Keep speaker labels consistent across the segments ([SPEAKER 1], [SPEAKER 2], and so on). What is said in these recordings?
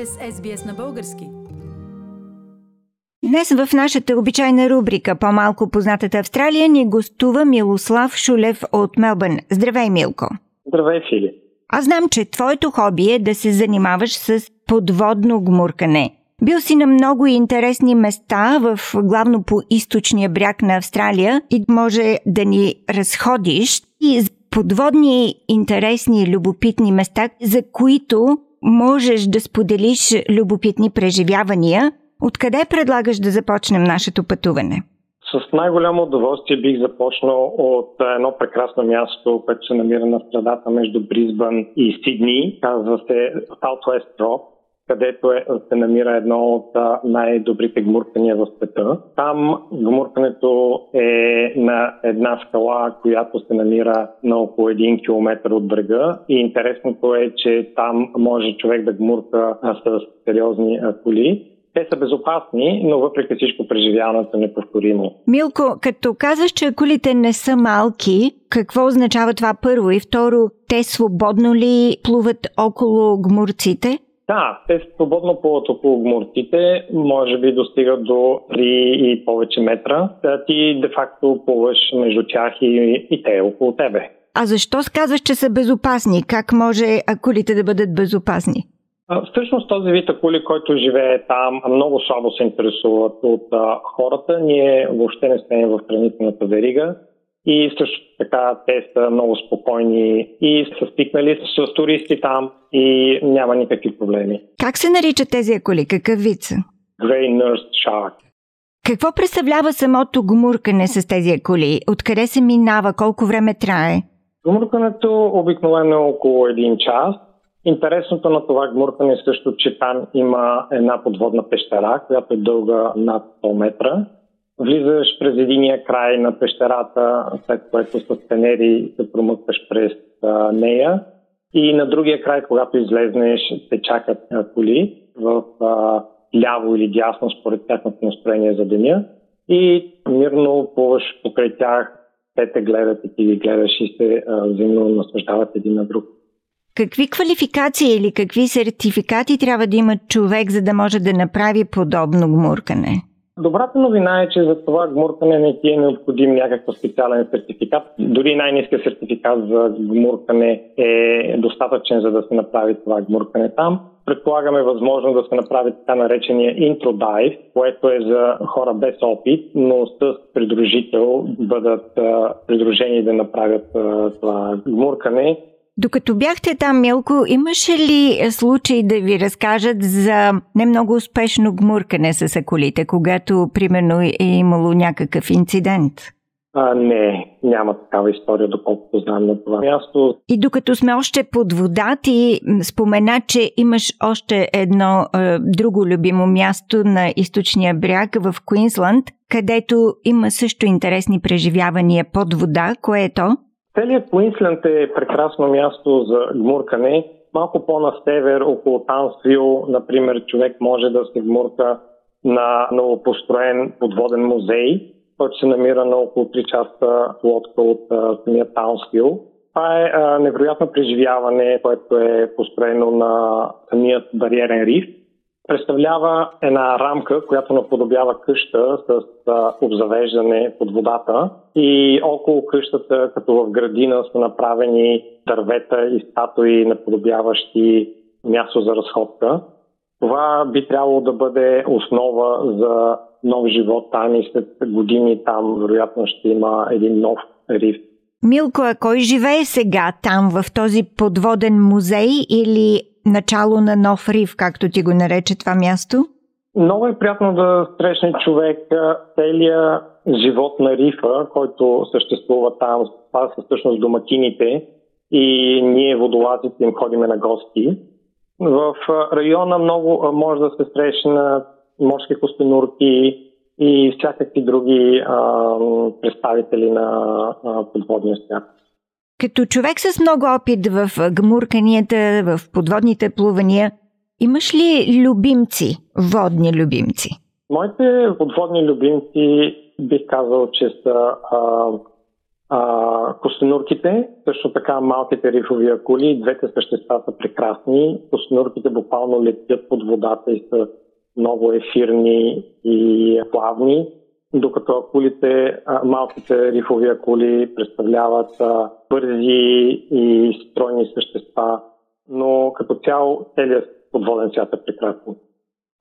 [SPEAKER 1] сте с SBS на български.
[SPEAKER 2] Днес в нашата обичайна рубрика По-малко познатата Австралия ни гостува Милослав Шулев от Мелбърн. Здравей, Милко!
[SPEAKER 3] Здравей, Фили!
[SPEAKER 2] Аз знам, че твоето хоби е да се занимаваш с подводно гмуркане. Бил си на много интересни места, в главно по източния бряг на Австралия и може да ни разходиш и подводни интересни, любопитни места, за които можеш да споделиш любопитни преживявания. Откъде предлагаш да започнем нашето пътуване?
[SPEAKER 3] С най-голямо удоволствие бих започнал от едно прекрасно място, което се намира на страдата между Бризбън и Сидни. Казва се Southwest Rock където е, се намира едно от най-добрите гмуркания в света. Там гмуркането е на една скала, която се намира на около 1 км от брега и интересното е, че там може човек да гмурка с сериозни коли. Те са безопасни, но въпреки всичко преживяването е неповторимо.
[SPEAKER 2] Милко, като казваш, че колите не са малки, какво означава това първо? И второ, те свободно ли плуват около гмурците?
[SPEAKER 3] Да, те свободно плуват около гмурците, може би достигат до 3 и повече метра. Да ти де-факто плуваш между тях и, и те около тебе.
[SPEAKER 2] А защо казваш, че са безопасни? Как може акулите да бъдат безопасни?
[SPEAKER 3] Всъщност този вид акули, който живее там, много слабо се интересуват от а, хората. Ние въобще не сме в хранителната верига. И също така те са много спокойни и са стикнали с туристи там и няма никакви проблеми.
[SPEAKER 2] Как се наричат тези акули? Какъв вид са?
[SPEAKER 3] Grey Nurse Shark.
[SPEAKER 2] Какво представлява самото гмуркане с тези акули? Откъде се минава? Колко време трае?
[SPEAKER 3] Гмуркането обикновено е около един час. Интересното на това гмуркане е също, че там има една подводна пещера, която е дълга над 100 метра Влизаш през единия край на пещерата, след което с тенери се промъкваш през а, нея. И на другия край, когато излезнеш, те чакат а, коли в а, ляво или дясно, според тяхното настроение за деня. И мирно плуваш покрай тях, те те гледат и ти ги гледаш и се а, взаимно наслаждават един на друг.
[SPEAKER 2] Какви квалификации или какви сертификати трябва да има човек, за да може да направи подобно гмуркане?
[SPEAKER 3] Добрата новина е, че за това гмуркане не ти е необходим някакъв специален сертификат. Дори най-низкият сертификат за гмуркане е достатъчен, за да се направи това гмуркане там. Предполагаме възможно да се направи така наречения интродайв, което е за хора без опит, но с придружител бъдат придружени да направят това гмуркане.
[SPEAKER 2] Докато бяхте там, Милко, имаше ли случай да ви разкажат за не много успешно гмуркане с акулите, когато, примерно, е имало някакъв инцидент?
[SPEAKER 3] А, не, няма такава история, доколкото знам на това място.
[SPEAKER 2] И докато сме още под вода, ти спомена, че имаш още едно е, друго любимо място на източния бряг в Куинсланд, където има също интересни преживявания под вода. Кое е то?
[SPEAKER 3] Целият Куинсленд е прекрасно място за гмуркане. Малко по-на север, около Тансвил, например, човек може да се гмурка на новопостроен подводен музей, който се намира на около 3 часа лодка от самия Таунсвил. Това е а, невероятно преживяване, което е построено на самият бариерен риф представлява една рамка, която наподобява къща с обзавеждане под водата и около къщата, като в градина, са направени дървета и статуи, наподобяващи място за разходка. Това би трябвало да бъде основа за нов живот там и след години там вероятно ще има един нов риф.
[SPEAKER 2] Милко, а кой живее сега там в този подводен музей или начало на нов риф, както ти го нарече това място?
[SPEAKER 3] Много е приятно да срещне човек целия живот на рифа, който съществува там. Това са всъщност домакините и ние водолазите им ходиме на гости. В района много може да се срещнат морски костенурки и всякакви други а, представители на а, подводния свят.
[SPEAKER 2] Като човек с много опит в гмурканията, в подводните плувания, имаш ли любимци, водни любимци?
[SPEAKER 3] Моите подводни любимци бих казал, че са а, А, костенурките, също така малките рифови акули, двете същества са прекрасни. Костенурките буквално летят под водата и са много ефирни и плавни, докато акулите, малките рифови акули представляват бързи и стройни същества, но като цяло целият подводен свят е прекрасен.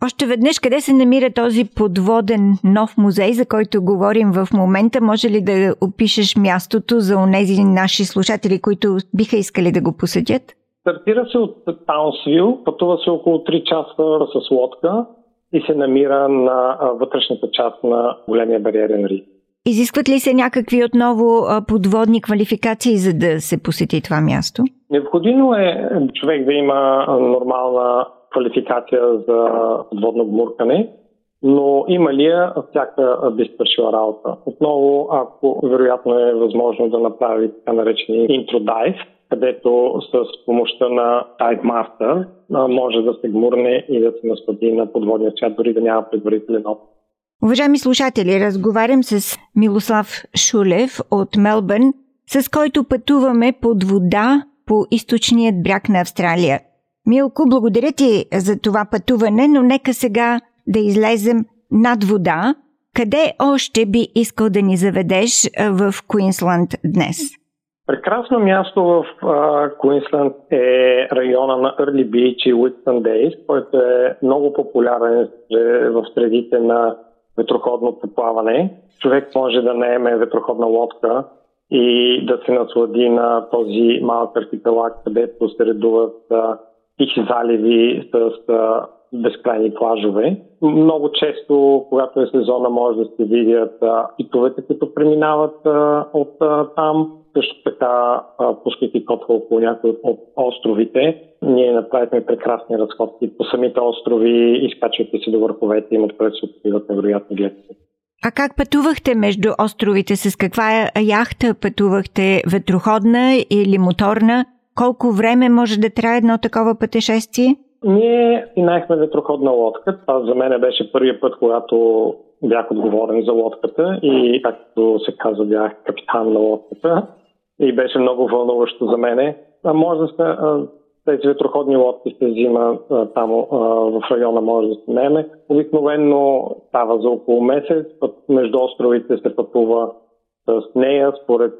[SPEAKER 2] Още веднъж, къде се намира този подводен нов музей, за който говорим в момента? Може ли да опишеш мястото за онези наши слушатели, които биха искали да го посетят?
[SPEAKER 3] Стартира се от Таунсвил, пътува се около 3 часа с лодка и се намира на вътрешната част на големия бариерен риф.
[SPEAKER 2] Изискват ли се някакви отново подводни квалификации, за да се посети това място?
[SPEAKER 3] Необходимо е човек да има нормална квалификация за подводно гмуркане, но има ли я, всяка би свършила работа. Отново, ако вероятно е възможно да направи така наречени интродайв, където с помощта на Tide Master може да се гмурне и да се наслади на подводния свят, дори да няма предварителен опит.
[SPEAKER 2] Уважаеми слушатели, разговарям с Милослав Шулев от Мелбърн, с който пътуваме под вода по източният бряг на Австралия. Милко, благодаря ти за това пътуване, но нека сега да излезем над вода. Къде още би искал да ни заведеш в Куинсланд днес?
[SPEAKER 3] Прекрасно място в Куинсланд е района на Early Beach и Whitsundays, който е много популярен в средите на ветроходното плаване. Човек може да наеме ветроходна лодка и да се наслади на този малък архипелаг, където се редуват тихи заливи с безкрайни плажове. Много често, когато е сезона, може да се видят питовете, които преминават а, от а, там. Също така, пускайки котва около някои от островите, ние направихме прекрасни разходки по самите острови, изкачвайки се до върховете им, откъдето се откриват невероятни гледки.
[SPEAKER 2] А как пътувахте между островите? С каква яхта пътувахте? Ветроходна или моторна? Колко време може да трае едно такова пътешествие?
[SPEAKER 3] Ние наехме ветроходна лодка. Това за мен беше първият път, когато бях отговорен за лодката и, както се казва, бях капитан на лодката. И беше много вълнуващо за мене. А може да се, тези ветроходни лодки се взима там в района, може да се неме. Обикновено става за около месец. Път между островите се пътува с нея, според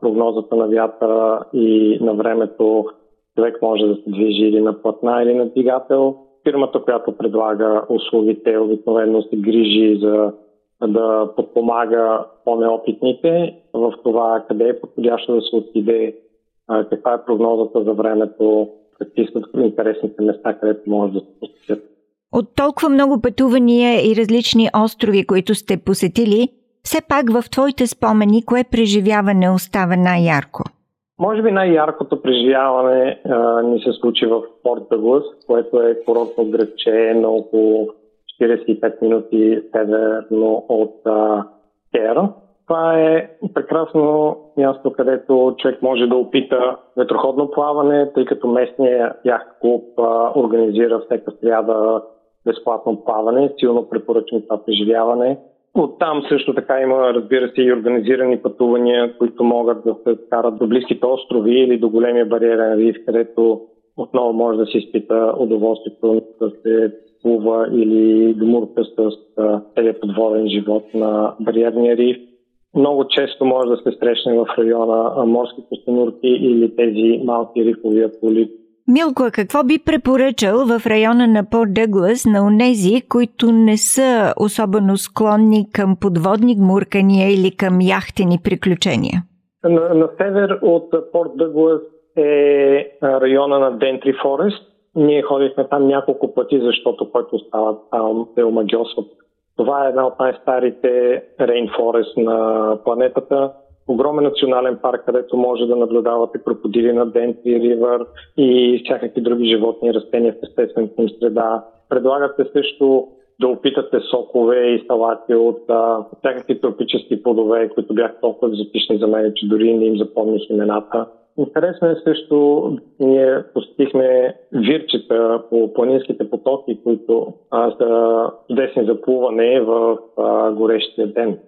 [SPEAKER 3] прогнозата на вятъра и на времето, човек може да се движи или на платна, или на двигател. Фирмата, която предлага услугите, обикновено се грижи за да подпомага по-неопитните в това къде е подходящо да се отиде, каква е прогнозата за времето, какви са интересните места, където може да се посетят.
[SPEAKER 2] От толкова много пътувания и различни острови, които сте посетили, все пак в твоите спомени, кое преживяване остава най-ярко?
[SPEAKER 3] Може би най-яркото преживяване а, ни се случи в Порт Дъглас, което е курортно градче на около 45 минути северно от Кер. Това е прекрасно място, където човек може да опита ветроходно плаване, тъй като местният яхт клуб а, организира всека сряда безплатно плаване. Силно препоръчвам това преживяване. Оттам също така има, разбира се, и организирани пътувания, които могат да се карат до близките острови или до големия бариерен риф, където отново може да се изпита удоволствието да се плува или гмурка с целият подводен живот на бариерния риф. Много често може да се срещне в района морски костенурки или тези малки рифови акули,
[SPEAKER 2] Милко, какво би препоръчал в района на Порт Дъглас на унези, които не са особено склонни към подводни гмуркания или към яхтени приключения?
[SPEAKER 3] На, на север от Порт Дъглас е района на Дентри Форест. Ние ходихме там няколко пъти, защото който остава там е омагиосва. Това е една от най-старите рейнфорест на планетата огромен национален парк, където може да наблюдавате крокодили на Дентри Ривър и всякакви други животни и растения в естествената им среда. Предлагате също да опитате сокове и салати от а, всякакви тропически плодове, които бяха толкова екзотични за мен, че дори не им запомних имената. Интересно е също, ние посетихме вирчета по планинските потоки, които а, са чудесни за плуване в а, горещия ден.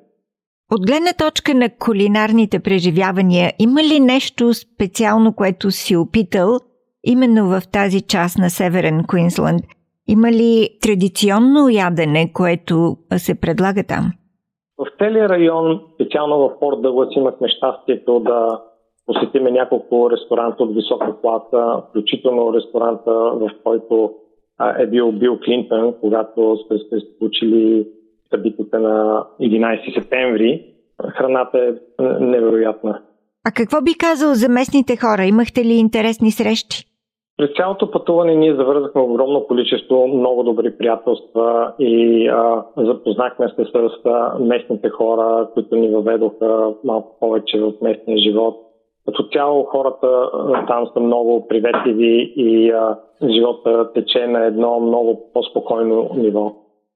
[SPEAKER 2] От гледна точка на кулинарните преживявания, има ли нещо специално, което си опитал именно в тази част на Северен Куинсланд? Има ли традиционно ядене, което се предлага там?
[SPEAKER 3] В целия район, специално в Порт Дъглас, имахме щастието да посетиме няколко ресторанта от висока класа, включително ресторанта, в който е бил Бил Клинтън, когато сте се случили събитите на 11 септември. Храната е невероятна.
[SPEAKER 2] А какво би казал за местните хора? Имахте ли интересни срещи?
[SPEAKER 3] През цялото пътуване ние завързахме огромно количество много добри приятелства и а, запознахме се с а, местните хора, които ни въведоха малко повече в местния живот. Като цяло хората там са много приветливи и а, живота тече на едно много по-спокойно ниво.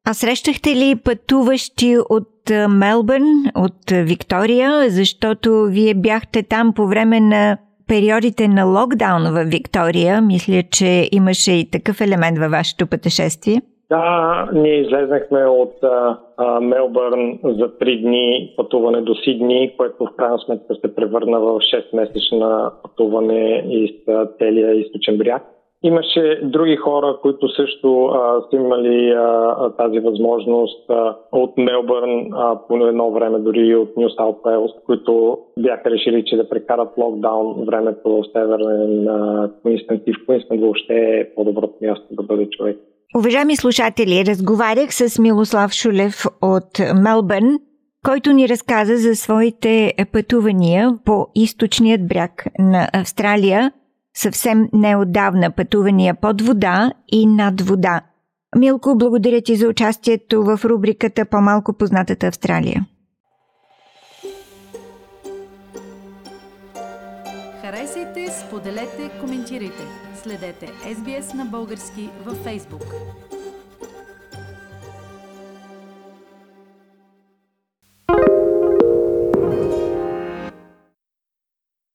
[SPEAKER 2] А срещахте ли пътуващи от Мелбърн, от Виктория, защото вие бяхте там по време на периодите на локдаун в Виктория. Мисля, че имаше и такъв елемент във вашето пътешествие.
[SPEAKER 3] Да, ние излезнахме от а, а, Мелбърн за три дни пътуване до Сидни, което в крайна сметка се превърна в 6-месечна пътуване из целия източен бряг. Имаше други хора, които също а, са имали а, тази възможност а, от Мелбърн а, по едно време, дори от Нью Саут Уелс, които бяха решили, че да прекарат локдаун времето в Северен Куинстън и в Куинстън въобще е по-доброто място да бъде човек.
[SPEAKER 2] Уважаеми слушатели, разговарях с Милослав Шулев от Мелбърн, който ни разказа за своите пътувания по източният бряг на Австралия – съвсем неотдавна пътувания под вода и над вода. Милко, благодаря ти за участието в рубриката По-малко познатата Австралия.
[SPEAKER 1] Харесайте, споделете, коментирайте. Следете SBS на български във Facebook.